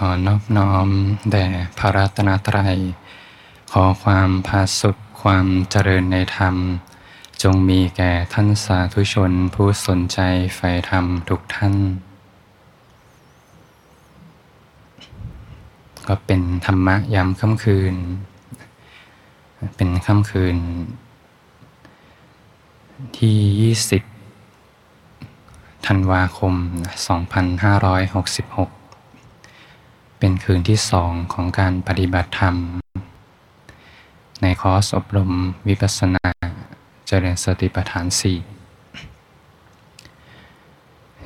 ขอนอบน้อม แด่พระรัตนตรัย ขอความพาสุขความเจริญในธรรม จงมีแก่ท่านสาธุชนผู้สนใจใฝ่ธรรมทุกท่าน ก็เป็นธรรมะยามค่ำคืน เป็นค่ำคืน ที่ 20 ธันวาคม 2566 เป็นคืนที่สองของการปฏิบัติธรรม ในคอร์สอบรมวิปัสสนาเจริญสติปัฏฐานสี่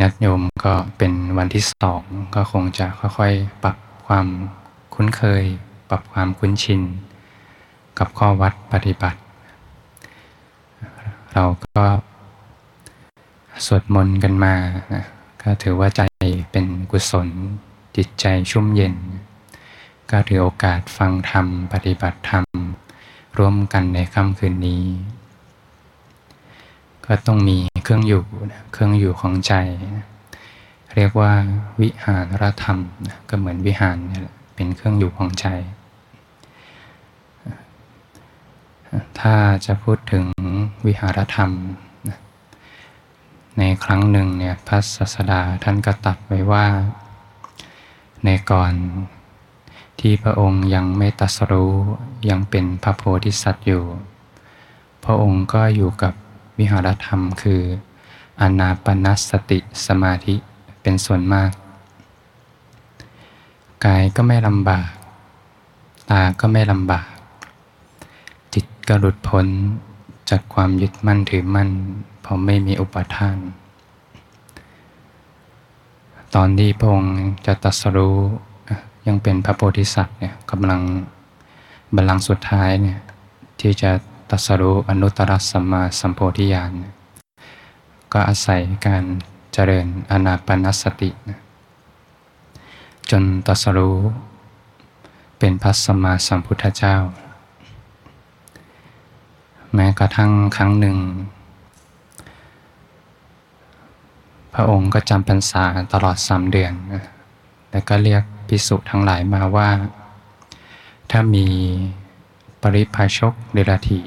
ญาติโยมก็เป็นวันที่สองก็คงจะค่อยๆ ปรับความคุ้นเคย ปรับความคุ้นชิน กับข้อวัดปฏิบัติ เราก็สวดมนต์กันมานะก็ถือว่าใจเป็นกุศล จิตใจชุ่มเย็น ก็ถือโอกาสฟังธรรม ปฏิบัติธรรม ร่วมกันในค่ำคืนนี้ ก็ต้องมีเครื่องอยู่เครื่องอยู่ของใจ เรียกว่าวิหารธรรมก็เหมือนวิหารเป็นเครื่องอยู่ของใจ ถ้าจะพูดถึงวิหารธรรมในครั้งหนึ่งเนี่ยพระศาสดาท่านก็ตัดไว้ว่า ในก่อนที่พระองค์ยังไม่ตัสรู้ยังเป็นพระโพธิสัตว์อยู่ พระองค์ก็อยู่กับวิหารธรรมคืออนาปนสติสมาธิเป็นส่วนมาก กายก็ไม่ลำบาก ตาก็ไม่ลำบาก จิตก็หลุดพ้นจากความยึดมั่นถือมั่นเพราะไม่มีอุปทาน ตอนที่พระองค์จะตัสรู้ยังเป็นพระโพธิสัตว์เนี่ยกำลังบัลลังก์สุดท้ายเนี่ยที่จะตัสรู้อนุตตรสัมมาสัมโพธิญาณก็อาศัยการเจริญอนาปนสตินะจนตัสรู้เป็นพระสัมมาสัมพุทธเจ้า แม้กระทั่งครั้งหนึ่ง พระองค์ก็จำพรรษาตลอดสามเดือน แล้วก็เรียกภิกษุทั้งหลายมาว่า ถ้ามีปริพาชกเดรธี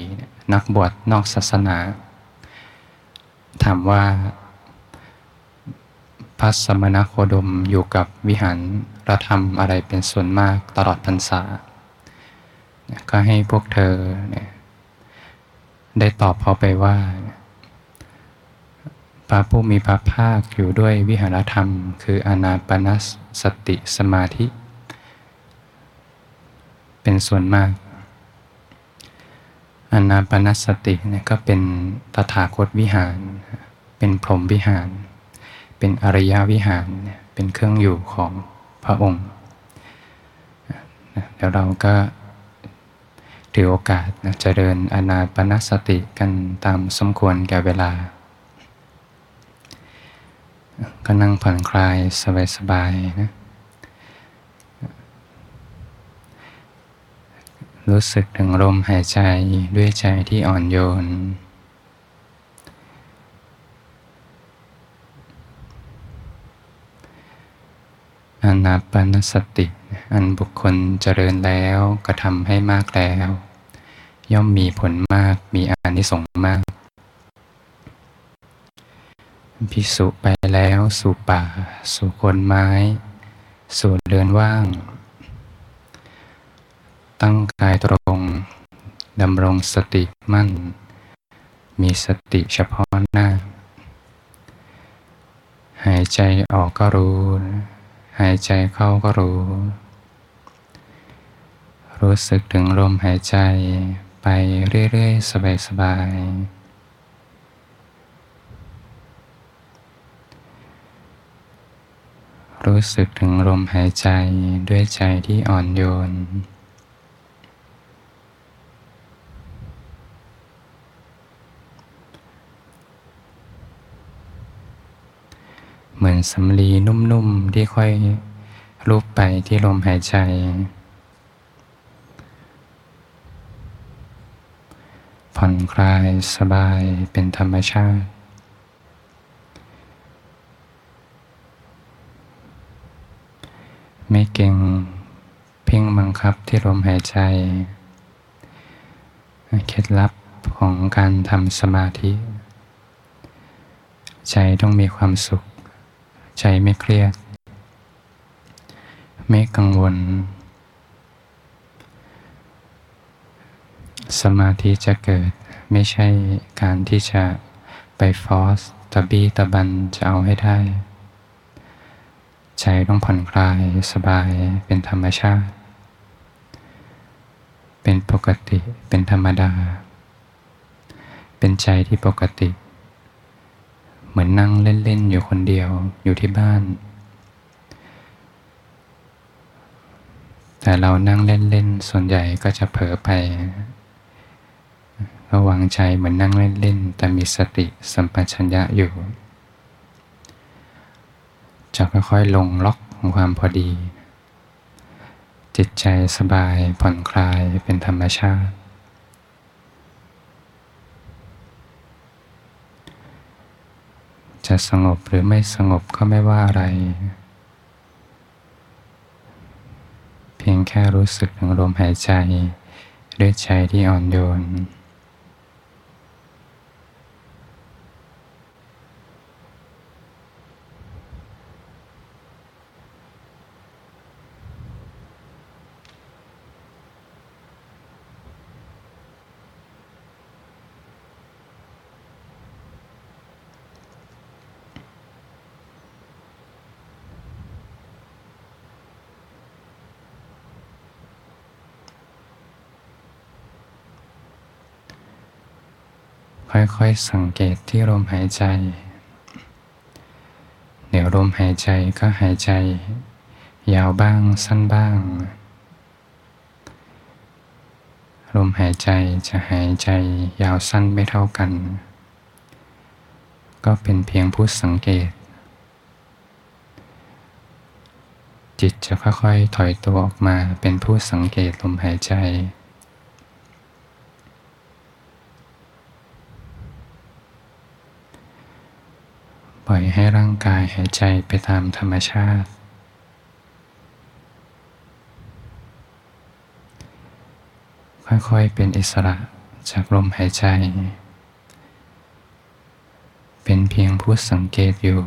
นักบวชนอกศาสนา ถามว่าพระสมณโคดมอยู่กับวิหารเระธรรมอะไรเป็นส่วนมากตลอดพรรษา ก็ให้พวกเธอได้ตอบเขาไปว่า ระผู้มีพระภาคอยู่ด้วยวิหารธรรม คืออนาปนสติสมาธิ เป็นส่วนมาก อนาปนสติเนี่ยก็เป็นตถาคตวิหาร เป็นพรหมวิหาร เป็นอริยวิหาร เป็นเครื่องอยู่ของพระองค์เดี๋ยวเราก็ถือโอกาสนะเจริญอนาปนสติกันตามสมควรแก่เวลา ก็นั่งผ่อนคลายสบายๆนะรู้สึกถึงลมหายใจด้วยใจที่อ่อนโยน อนาปนสติ อันบุคคลเจริญแล้วกระทำให้มากแล้ว ย่อมมีผลมากมีอานิสงส์มาก พิสุไปแล้วสู่ป่า สู่คนไม้ สู่เรือนว่าง ตั้งกายตรงดำรงสติมั่น มีสติเฉพาะหน้า หายใจออกก็รู้ หายใจเข้าก็รู้ รู้สึกถึงลมหายใจไปเรื่อย ๆ สบาย ๆ รู้สึกถึงลมหายใจด้วยใจที่อ่อนโยน เหมือนสำลีนุ่มๆ ที่ค่อยลูบไปที่ลมหายใจ ผ่อนคลายสบายเป็นธรรมชาติ ไม่เก่งเพ่งบังคับที่ลมหายใจ เคล็ดลับของการทำสมาธิ ใจต้องมีความสุข ใจไม่เครียด ไม่กังวล สมาธิจะเกิดไม่ใช่การที่จะไปฟอสตะบี้ตะบันจะเอาให้ได้ ใจต้องผ่อนคลายสบายเป็นธรรมชาติ เป็นปกติเป็นธรรมดา เป็นใจที่ปกติ เหมือนนั่งเล่น ๆ อยู่คนเดียวอยู่ที่บ้าน แต่เรานั่งเล่น ๆ ส่วนใหญ่ก็จะเผลอไประวังใจเหมือนนั่งเล่น ๆ แต่มีสติสัมปชัญญะอยู่ จะค่อยๆลงล็อกของความพอดี จิตใจสบายผ่อนคลายเป็นธรรมชาติ จะสงบหรือไม่สงบก็ไม่ว่าอะไร เพียงแค่รู้สึกถึงลมหายใจด้วยใจที่อ่อนโยน ค่อยๆสังเกตที่ลมหายใจ เดี๋ยวลมหายใจก็หายใจ ยาวบ้างสั้นบ้าง ลมหายใจจะหายใจยาวสั้นไม่เท่ากัน ก็เป็นเพียงผู้สังเกต จิตจะค่อยๆถอยตัวออกมาเป็นผู้สังเกตลมหายใจปล่อย ให้ร่างกายหายใจไปตามธรรมชาติ ค่อยๆเป็นอิสระจากลมหายใจ เป็นเพียงผู้สังเกตอยู่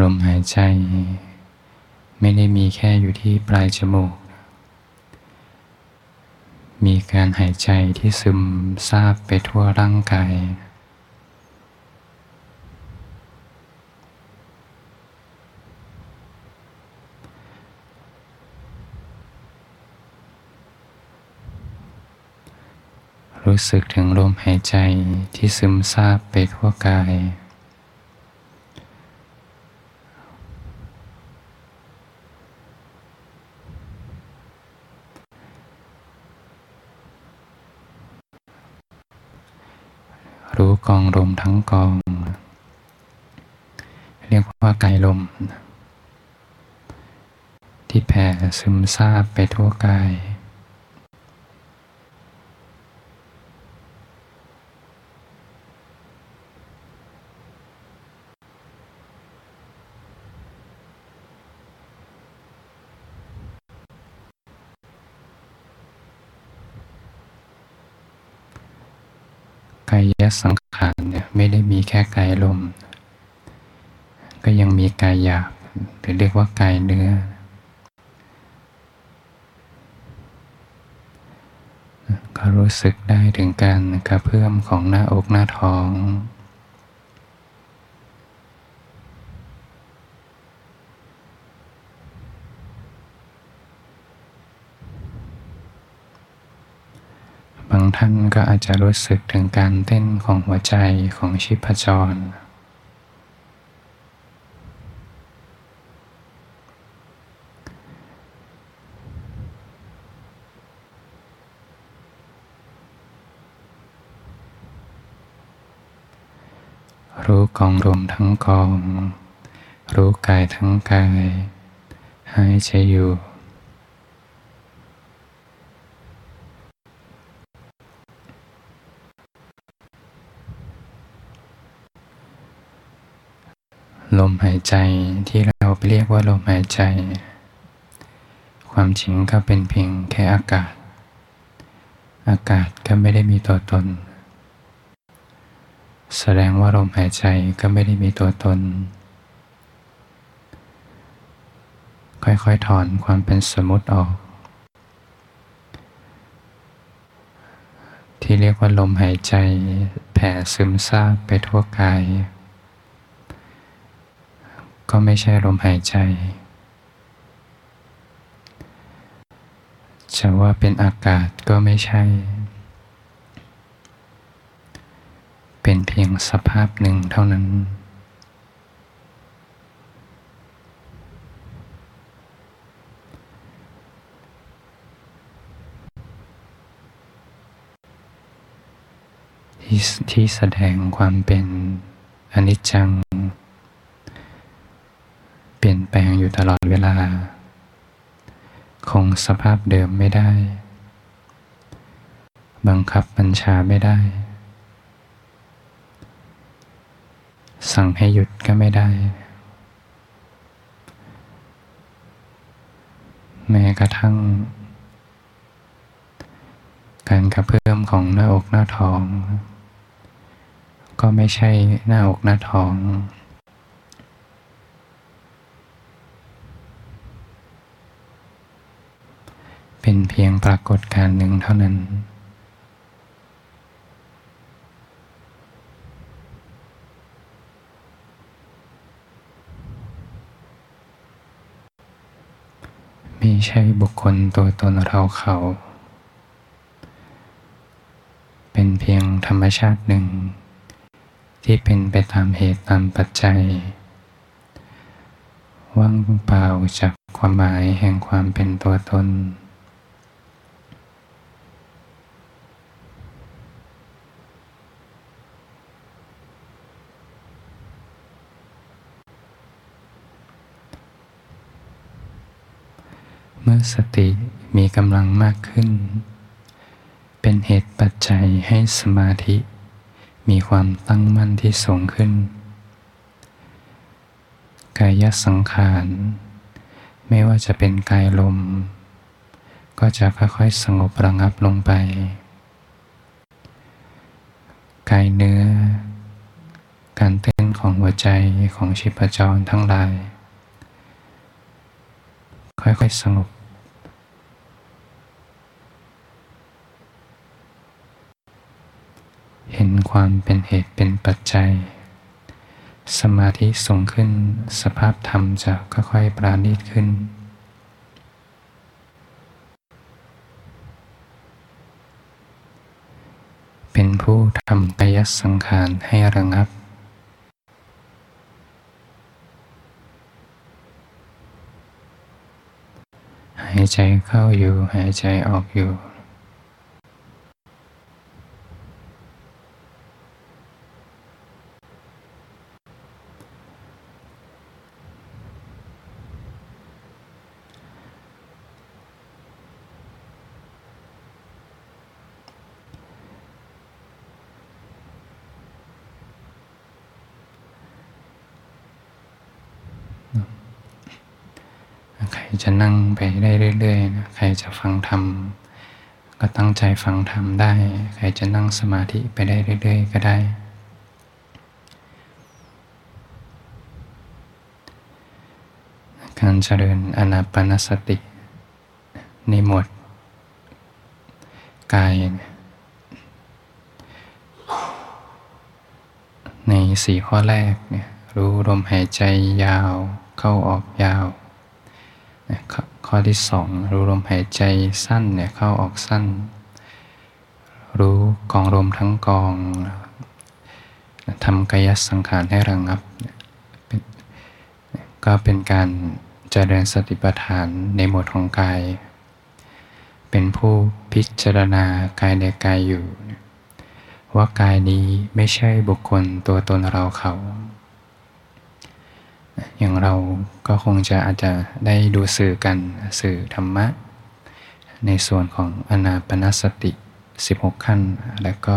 ลมหายใจ ไม่ได้มีแค่อยู่ที่ปลายจมูก มีการหายใจที่ซึมซาบไปทั่วร่างกาย รู้สึกถึงลมหายใจที่ซึมซาบไปทั่วกาย รู้กองลมทั้งกอง เรียกว่ากายลม ที่แผ่ซึมซาบไปทั่วกาย กา ยสังขารเนี่ยไม่ได้มีแค่กายลม ก็ยังมีกายหยาบหรือเรียกว่ากายเนื้อ ก็รู้สึกได้ถึงการกระเพื่อมของหน้าอกหน้าท้อง ท่านก็อาจจะรู้สึกถึงการเต้นของหัวใจของชีพจร รู้กองรวมทั้งกอง รู้กายทั้งกาย หายใจอยู่ ลมหายใจที่เราเรียกว่าลมหายใจ ความจริงก็เป็นเพียงแค่อากาศ อากาศก็ไม่ได้มีตัวตน แสดงว่าลมหายใจก็ไม่ได้มีตัวตน ค่อยๆถอนความเป็นสมมติออก ที่เรียกว่าลมหายใจแผ่ซึมซาบไปทั่วกาย ก็ไม่ใช่ลมหายใจ จะว่าเป็นอากาศก็ไม่ใช่ เป็นเพียงสภาพหนึ่งเท่านั้น ที่ที่แสดงความเป็นอนิจจัง เปลี่ยนแปลง อยู่ตลอดเวลา คงสภาพเดิมไม่ได้ บังคับบัญชาไม่ได้ สั่งให้หยุดก็ไม่ได้ แม้กระทั่ง การกระเพื่อมของหน้าอกหน้าท้อง ก็ไม่ใช่หน้าอกหน้าท้อง เป็นเพียงปรากฏการหนึ่งเท่านั้น ไม่ใช่บุคคลตัวตนเราเขา เป็นเพียงธรรมชาติหนึ่ง ที่เป็นไปตามเหตุตามปัจจัย ว่างเปล่าจากความหมายแห่งความเป็นตัวตนเมื่อสติมีกำลังมากขึ้น เป็นเหตุปัจจัยให้สมาธิ มีความตั้งมั่นที่สูงขึ้น กายสังขาร ไม่ว่าจะเป็นกายลม ก็จะค่อยๆสงบระงับลงไป กายเนื้อ การเต้นของหัวใจของชีพจรทั้งหลาย ค่อยๆสงบ เห็น ความเป็นเหตุเป็นปัจจัย สมาธิสูงขึ้น สภาพธรรมจะค่อยๆปราณีตขึ้น เป็นผู้ทำกายสังขารให้ระงับหายใจเข้าอยู่ หายใจออกอยู่ใคร จะนั่งไปได้เรื่อยๆนะใครจะฟังธรรมก็ตั้งใจฟังธรรมได้ ใครจะนั่งสมาธิไปได้เรื่อยๆ ก็ได้ การเจริญอนาปนสติในหมวดกาย ในสี่ข้อแรกเนี่ยรู้ลมหายใจยาวเข้าออกยาว ข้อที่สองรู้ลมหายใจสั้นเนี่ยเข้าออกสั้น รู้กองรวมทั้งกองทำกายสังขารให้ระงงับ ก็เป็นการเจริญสติปัฏฐานในหมวดของกาย เป็นผู้พิจารณากายในกายอยู่ ว่ากายนี้ไม่ใช่บุคคลตัวตนเราเขา อย่างเราก็คงจะอาจจะได้ดูสื่อกันสื่อธรรมะ ในส่วนของอนาปนสติ 16 ขั้น และก็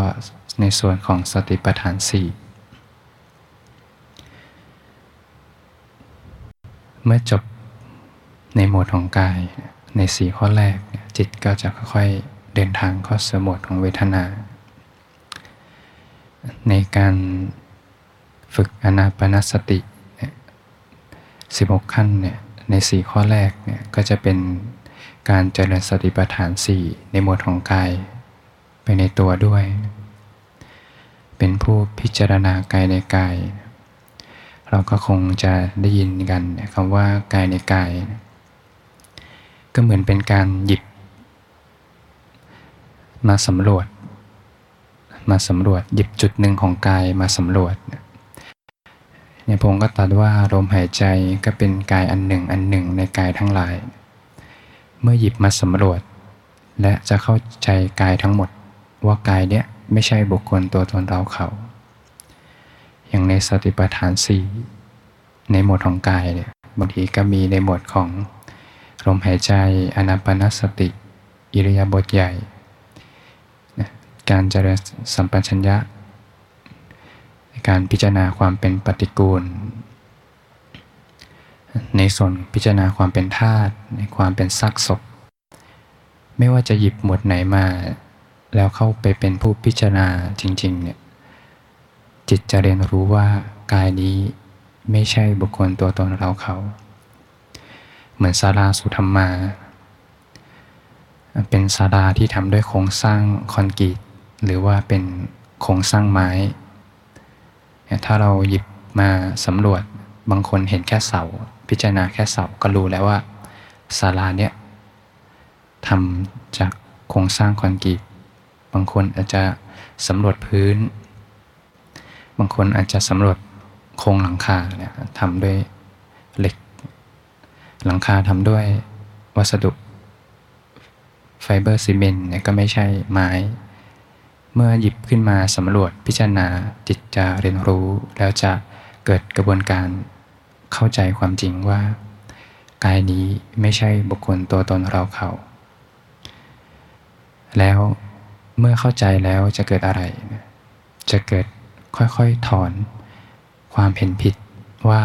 ในส่วนของสติปัฏฐาน 4 เมื่อจบในหมวดของกายในสี่ข้อแรกจิตก็จะค่อยๆเดินทางเข้าสู่หมดของเวทนา ในการฝึกอนาปนสติ 16 ขั้นเนี่ยในสี่ข้อแรกเนี่ยก็จะเป็นการเจริญสติปัฏฐาน 4 ในหมวดของกายไปในตัวด้วย เป็นผู้พิจารณากายในกาย เราก็คงจะได้ยินกันคำว่ากายในกาย ก็เหมือนเป็นการหยิบ มาสำรวจ มาสำรวจหยิบจุดหนึ่งของกายมาสำรวจเเนี่ยพงก็ตัดว่าลมหายใจก็เป็นกายอันหนึ่งอันหนึ่งในกายทั้งหลาย เมื่อหยิบมาสำรวจ และจะเข้าใจกายทั้งหมด ว่ากายเนี้ยไม่ใช่บุคคลตัวตนเราเขา อย่างในสติปัฏฐานสี่ในหมวดของกายเนี่ยบางทีก็มีในหมวดของลมหายใจอนาปนสติ อิริยาบถใหญ่ การเจริญสัมปชัญญะ การพิจารณาความเป็นปฏิกูล ในส่วนพิจารณาความเป็นธาตุในความเป็นซากศพ ไม่ว่าจะหยิบหมวดไหนมา แล้วเข้าไปเป็นผู้พิจารณาจริงๆเนี่ยจิตจะเรียนรู้ว่ากายนี้ไม่ใช่บุคคลตัวตนเราเขา เหมือนศาลาสุธรรมา เป็นศาลาที่ทำด้วยโครงสร้างคอนกรีต หรือว่าเป็นโครงสร้างไม้ ถ้าเราหยิบมาสำรวจบางคนเห็นแค่เสา พิจารณาแค่เสาก็รู้แล้วว่าศาลาเนี้ยทำจากโครงสร้างคอนกรีตบางคนอาจจะสำรวจพื้น บางคนอาจจะสำรวจโครงหลังคาเนี่ยทำด้วยเหล็ก หลังคาทำด้วยวัสดุไฟเบอร์ซีเมนต์เนี่ยก็ไม่ใช่ไม้ เมื่อหยิบขึ้นมาสำรวจพิจารณาจิตจะเรียนรู้ แล้วจะเกิดกระบวนการเข้าใจความจริงว่า กายนี้ไม่ใช่บุคคลตัวตนเราเขา แล้วเมื่อเข้าใจแล้วจะเกิดอะไร จะเกิดค่อยๆถอนความเห็นผิดว่า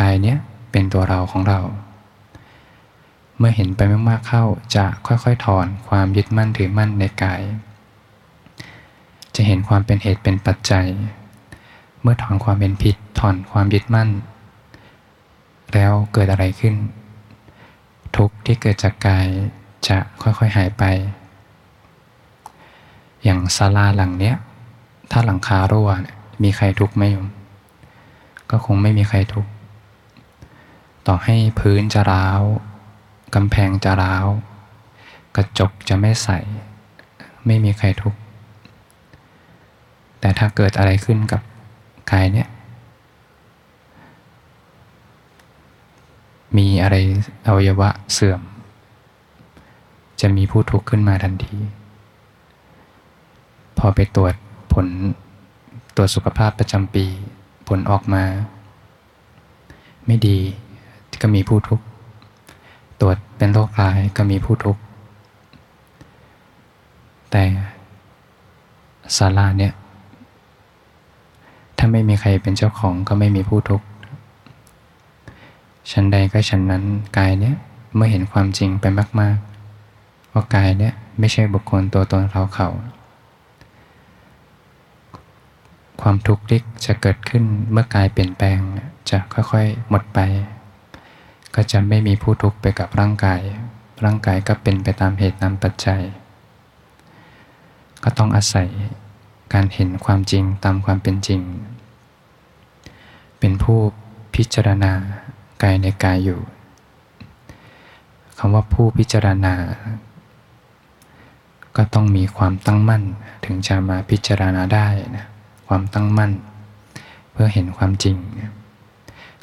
กายเนี้ยเป็นตัวเราของเรา เมื่อเห็นไปมากๆเข้าจะค่อยๆถอนความยึดมั่นถือมั่นในกาย จะเห็นความเป็นเหตุเป็นปัจจัย เมื่อถอนความเป็นผิดถอนความยึดมั่น แล้วเกิดอะไรขึ้น ทุกที่เกิดจากกายจะค่อยๆหายไป อย่างศาลาหลังเนี้ย ถ้าหลังคารั่วมีใครทุกข์ไหมโยมก็คงไม่มีใครทุกข์ต่อให้พื้นจะร้าวกำแพงจะร้าว กระจกจะไม่ใส ไม่มีใครทุกข์ แต่ถ้าเกิดอะไรขึ้นกับกายเนี้ยมีอะไรอวัยวะเสื่อม จะมีผู้ทุกข์ขึ้นมาทันที พอไปตรวจผลตรวจสุขภาพประจำปี ผลออกมา ไม่ดีก็มีผู้ทุกข์ ตรวจเป็นโรคร้ายก็มีผู้ทุกข์ แต่ศาลาเนี่ย ถ้าไม่มีใครเป็นเจ้าของก็ไม่มีผู้ทุกข์ชั้นใดก็ชั้นนั้นกายเนี่ยเมื่อเห็นความจริงไปมากๆ ว่ากายเนี่ยไม่ใช่บุคคลตัวตนเราเขา ความทุกข์ที่จะเกิดขึ้นเมื่อกายเปลี่ยนแปลงจะค่อยๆ หมดไป ก็จะไม่มีผู้ทุกข์ไปกับร่างกาย ร่างกายก็เป็นไปตามเหตุตามปัจจัย ก็ต้องอาศัย การเห็นความจริงตามความเป็นจริง เป็นผู้พิจารณากายในกายอยู่คำว่าผู้พิจารณา ก็ต้องมีความตั้งมั่นถึงจะมาพิจารณาได้นะความตั้งมั่น เพื่อเห็นความจริง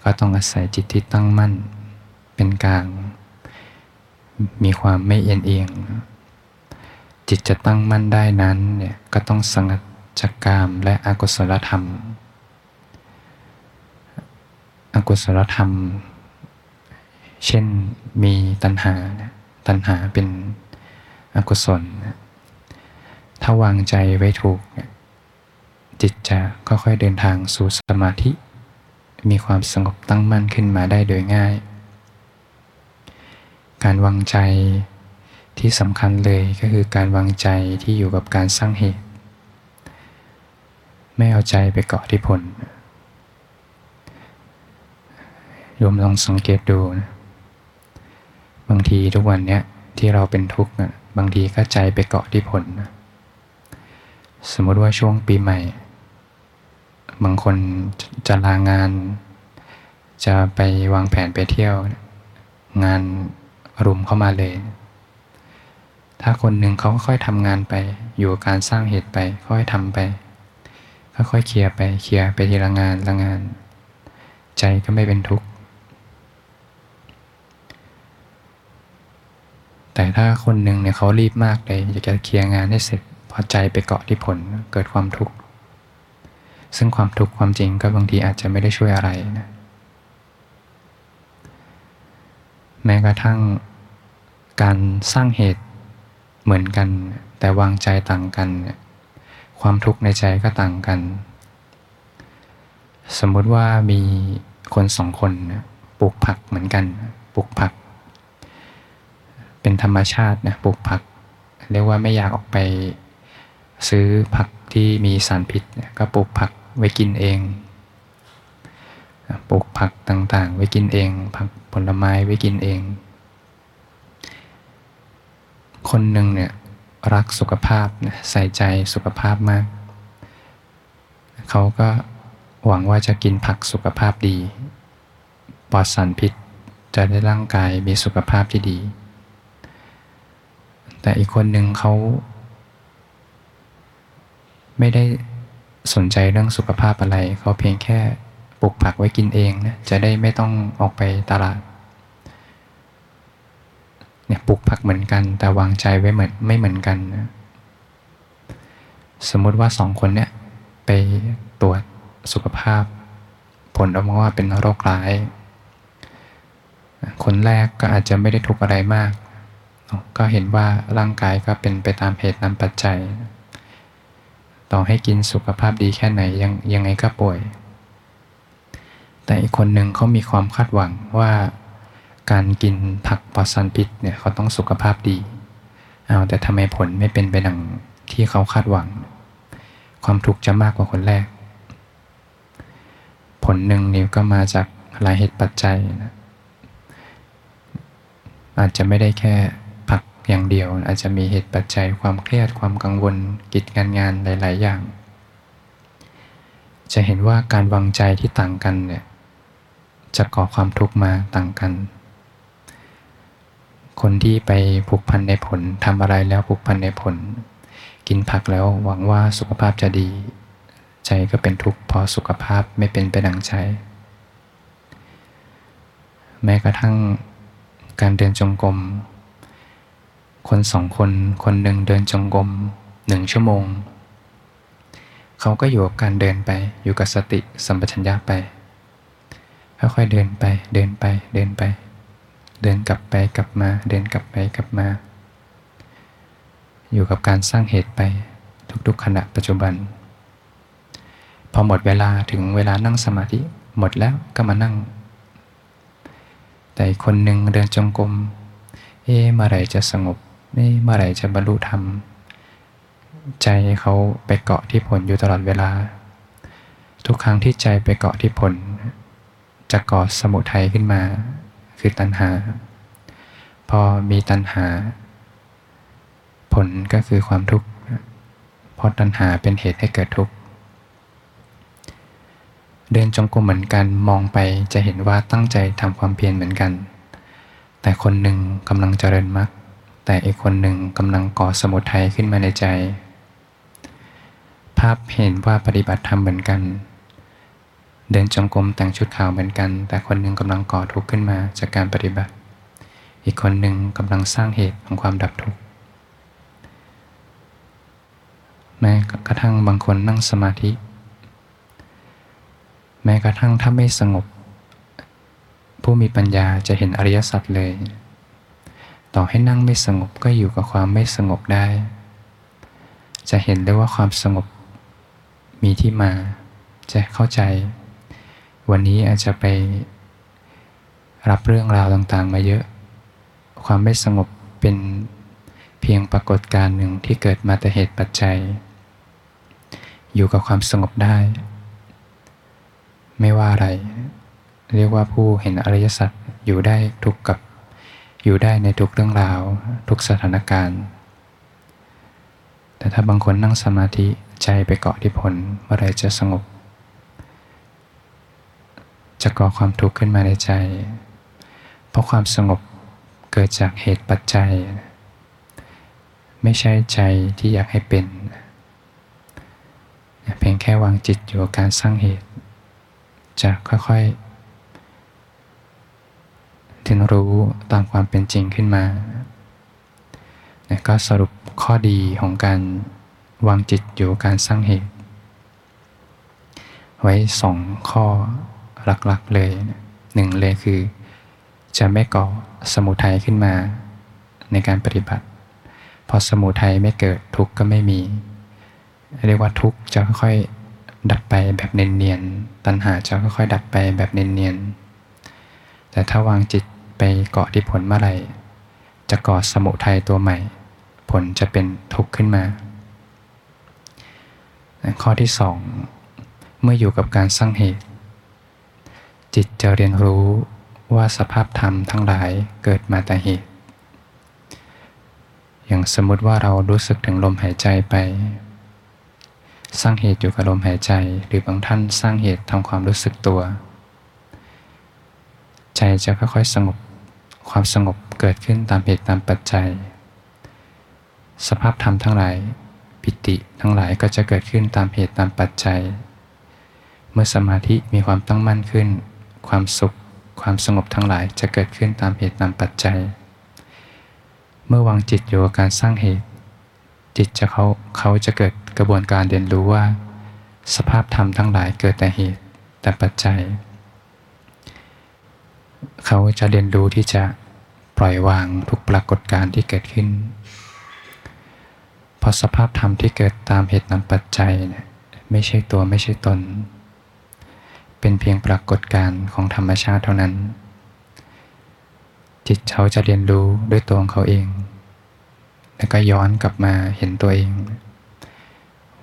ก็ต้องอาศัยจิตที่ตั้งมั่น เป็นกลาง มีความไม่เอียงเอียงจิตจะตั้งมั่นได้นั้นเนี่ยก็ต้องสงัด จากกามและอกุศลธรรม อกุศลธรรม เช่นมีตัณหา ตัณหาเป็นอกุศล ถ้าวางใจไว้ถูก จิตจะค่อยๆเดินทางสู่สมาธิ มีความสงบตั้งมั่นขึ้นมาได้โดยง่าย การวางใจที่สำคัญเลยก็คือการวางใจที่อยู่กับการสร้างเหตุ ไม่เอาใจไปเกาะที่ผลรวมลองสังเกตดูนะบางทีทุกวันเนี้ยที่เราเป็นทุกข์นะบางทีก็ใจไปเกาะที่ผลนะสมมติว่าช่วงปีใหม่ บางคนจะลางาน จะไปวางแผนไปเที่ยว งานรุมเข้ามาเลย ถ้าคนหนึ่งเขาค่อยทำงานไป อยู่การสร้างเหตุไป ค่อยทำไป ค่อยๆเคลียร์ไปเคลียร์ไปทีละงานละงาน ใจก็ไม่เป็นทุกข์ แต่ถ้าคนหนึ่งเนี่ยเขารีบมากเลยอยากจะเคลียร์งานให้เสร็จพอใจไปเกาะที่ผลเกิดความทุกข์ ซึ่งความทุกข์ความจริงก็บางทีอาจจะไม่ได้ช่วยอะไรนะแม้กระทั่งการสร้างเหตุเหมือนกัน แต่วางใจต่างกัน ความทุกข์ในใจก็ต่างกัน สมมุติว่ามีคนสองคนปลูกผักเหมือนกันปลูกผัก เป็นธรรมชาตินะปลูกผัก เรียกว่าไม่อยากออกไปซื้อผักที่มีสารพิษก็ปลูกผักไว้กินเองปลูกผักต่างๆ ไว้กินเอง ผักผลไม้ไว้กินเอง คนหนึ่งเนี่ย รักสุขภาพใส่ใจสุขภาพมาก เขาก็หวังว่าจะกินผักสุขภาพดีปลอดสารพิษจะได้ร่างกายมีสุขภาพที่ดี แต่อีกคนหนึ่งเขา ไม่ได้สนใจเรื่องสุขภาพอะไร เขาเพียงแค่ปลูกผักไว้กินเองนะจะได้ไม่ต้องออกไปตลาด เนี่ยปลูกผักเหมือนกัน แต่วางใจไว้เหมือนไม่เหมือนกันนะสมมุติว่าสองคนเนี่ยไปตรวจสุขภาพ ผลออกมาว่าเป็นโรคร้าย คนแรกก็อาจจะไม่ได้ทุกข์อะไรมาก ก็เห็นว่าร่างกายก็เป็นไปตามเหตุตามปัจจัย ต่อให้กินสุขภาพดีแค่ไหนยังยังไงก็ป่วย แต่อีกคนหนึ่งเขามีความคาดหวังว่า การกินผักปลอดสารพิษเนี่ยเขาต้องสุขภาพดีเอาแต่ทำไมผลไม่เป็นไปดังที่เขาคาดหวัง ความทุกข์จะมากกว่าคนแรก ผลหนึ่งนี่ก็มาจากหลายเหตุปัจจัยนะอาจจะไม่ได้แค่ผักอย่างเดียว อาจจะมีเหตุปัจจัยความเครียดความกังวลกิจการงานหลาย ๆ อย่าง จะเห็นว่าการวางใจที่ต่างกันเนี่ยจะก่อความทุกข์มาต่างกัน คนที่ไปผูกพันในผลทำอะไรแล้วผูกพันในผล กินผักแล้วหวังว่าสุขภาพจะดี ใจก็เป็นทุกข์เพราะสุขภาพไม่เป็นไปดังใจ แม้กระทั่งการเดินจงกรมคนสองคนคนหนึ่งเดินจงกรมหนึ่งชั่วโมง เขาก็อยู่กับการเดินไปอยู่กับสติสัมปชัญญะไปค่อยๆเดินไปเดินไปเดินไป เดินกลับไปกลับมา เดินกลับไปกลับมา อยู่กับการสร้างเหตุไปทุกๆขณะปัจจุบัน พอหมดเวลาถึงเวลานั่งสมาธิหมดแล้วก็มานั่ง แต่คนหนึ่งเดินจงกรมเอ๊ะเมื่อไรจะสงบนี่เมื่อไหร่จะบรรลุธรรมใจเขาไปเกาะที่ผลอยู่ตลอดเวลา ทุกครั้งที่ใจไปเกาะที่ผล จะก่อสมุทัยขึ้นมา คือตัณหา พอมีตัณหา ผลก็คือความทุกข์เพราะตัณหาเป็นเหตุให้เกิดทุกข์เดินจงกรมเหมือนกันมองไปจะเห็นว่าตั้งใจทำความเพียรเหมือนกัน แต่คนหนึ่งกำลังเจริญมรรคแต่อีกคนหนึ่งกำลังก่อสมุทัยขึ้นมาในใจ ภาพเห็นว่าปฏิบัติธรรมเหมือนกัน เดินจงกรมแต่งชุดขาวเหมือนกัน แต่คนหนึ่งกำลังก่อทุกข์ขึ้นมาจากการปฏิบัติ อีกคนหนึ่งกำลังสร้างเหตุของความดับทุกข์แม้กระทั่งบางคนนั่งสมาธิ แม้กระทั่งถ้าไม่สงบ ผู้มีปัญญาจะเห็นอริยสัจเลย ต่อให้นั่งไม่สงบก็อยู่กับความไม่สงบได้ จะเห็นได้ว่าความสงบมีที่มา จะเข้าใจ วันนี้อาจจะไปรับเรื่องราวต่างๆ มาเยอะ ความไม่สงบเป็นเพียงปรากฏการณ์หนึ่งที่เกิดมาแต่เหตุปัจจัย อยู่กับความสงบได้ ไม่ว่าอะไร เรียกว่าผู้เห็นอริยสัจอยู่ได้ทุกกับอยู่ได้ในทุกเรื่องราว ทุกสถานการณ์ แต่ถ้าบางคนนั่งสมาธิใจไปเกาะที่ผลเมื่อไรจะสงบ จะก่อความทุกข์ขึ้นมาในใจ เพราะความสงบเกิดจากเหตุปัจจัย ไม่ใช่ใจที่อยากให้เป็น เพียงแค่วางจิตอยู่กับการสร้างเหตุ จะค่อยๆถึงรู้ตามความเป็นจริงขึ้นมา ก็สรุปข้อดีของการวางจิตอยู่การสร้างเหตุ ไว้สองข้อ หลักๆเลยหนึ่งเลยคือ จะไม่ก่อสมุทัยขึ้นมาในการปฏิบัติ พอสมุทัยไม่เกิดทุกข์ก็ไม่มี เรียกว่าทุกข์จะค่อยๆดับไปแบบเนียนๆตัณหาจะค่อยๆดับไปแบบเนียนๆแต่ถ้าวางจิตไปเกาะที่ผลเมื่อไหร่จะก่อสมุทัยตัวใหม่ ผลจะเป็นทุกข์ขึ้นมา ข้อที่สองเมื่ออยู่กับการสร้างเหตุ จิตจะเรียนรู้ว่าสภาพธรรมทั้งหลายเกิดมาแต่เหตุ อย่างสมมติว่าเรารู้สึกถึงลมหายใจไป สร้างเหตุอยู่กับลมหายใจ หรือบางท่านสร้างเหตุทำความรู้สึกตัว ใจจะค่อยๆสงบ ความสงบเกิดขึ้นตามเหตุตามปัจจัย สภาพธรรมทั้งหลายปิติทั้งหลายก็จะเกิดขึ้นตามเหตุตามปัจจัย เมื่อสมาธิมีความตั้งมั่นขึ้น ความสุข ความสงบทั้งหลายจะเกิดขึ้นตามเหตุตามปัจจัย เมื่อวางจิตอยู่กับการสร้างเหตุ จิตจะเขาเขาจะเกิดกระบวนการเรียนรู้ว่า สภาพธรรมทั้งหลายเกิดแต่เหตุแต่ปัจจัย เขาจะเรียนรู้ที่จะปล่อยวางทุกปรากฏการณ์ที่เกิดขึ้นเพราะสภาพธรรมที่เกิดตามเหตุตามปัจจัยเนี่ยไม่ใช่ตัวไม่ใช่ตน เป็นเพียงปรากฏการณ์ของธรรมชาติเท่านั้น จิตเขาจะเรียนรู้ด้วยตัวของเขาเอง แล้วก็ย้อนกลับมาเห็นตัวเอง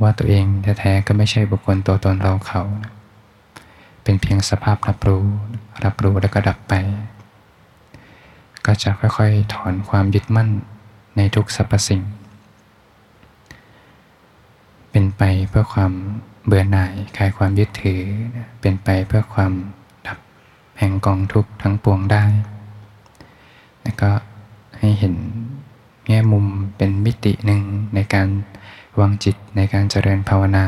ว่าตัวเองแท้ๆก็ไม่ใช่บุคคลตัวตนเราเขา เป็นเพียงสภาพรับรู้ รับรู้แล้วก็ดับไป ก็จะค่อยๆ ถอนความยึดมั่นในทุกสรรพสิ่ง เป็นไปเพื่อความ เบื่อหน่ายคลายความยึดถือเป็นไปเพื่อความดับแห่งกองทุกข์ทั้งปวงได้ แล้วก็ให้เห็นแง่มุมเป็นมิติหนึ่งในการวางจิตในการเจริญภาวนา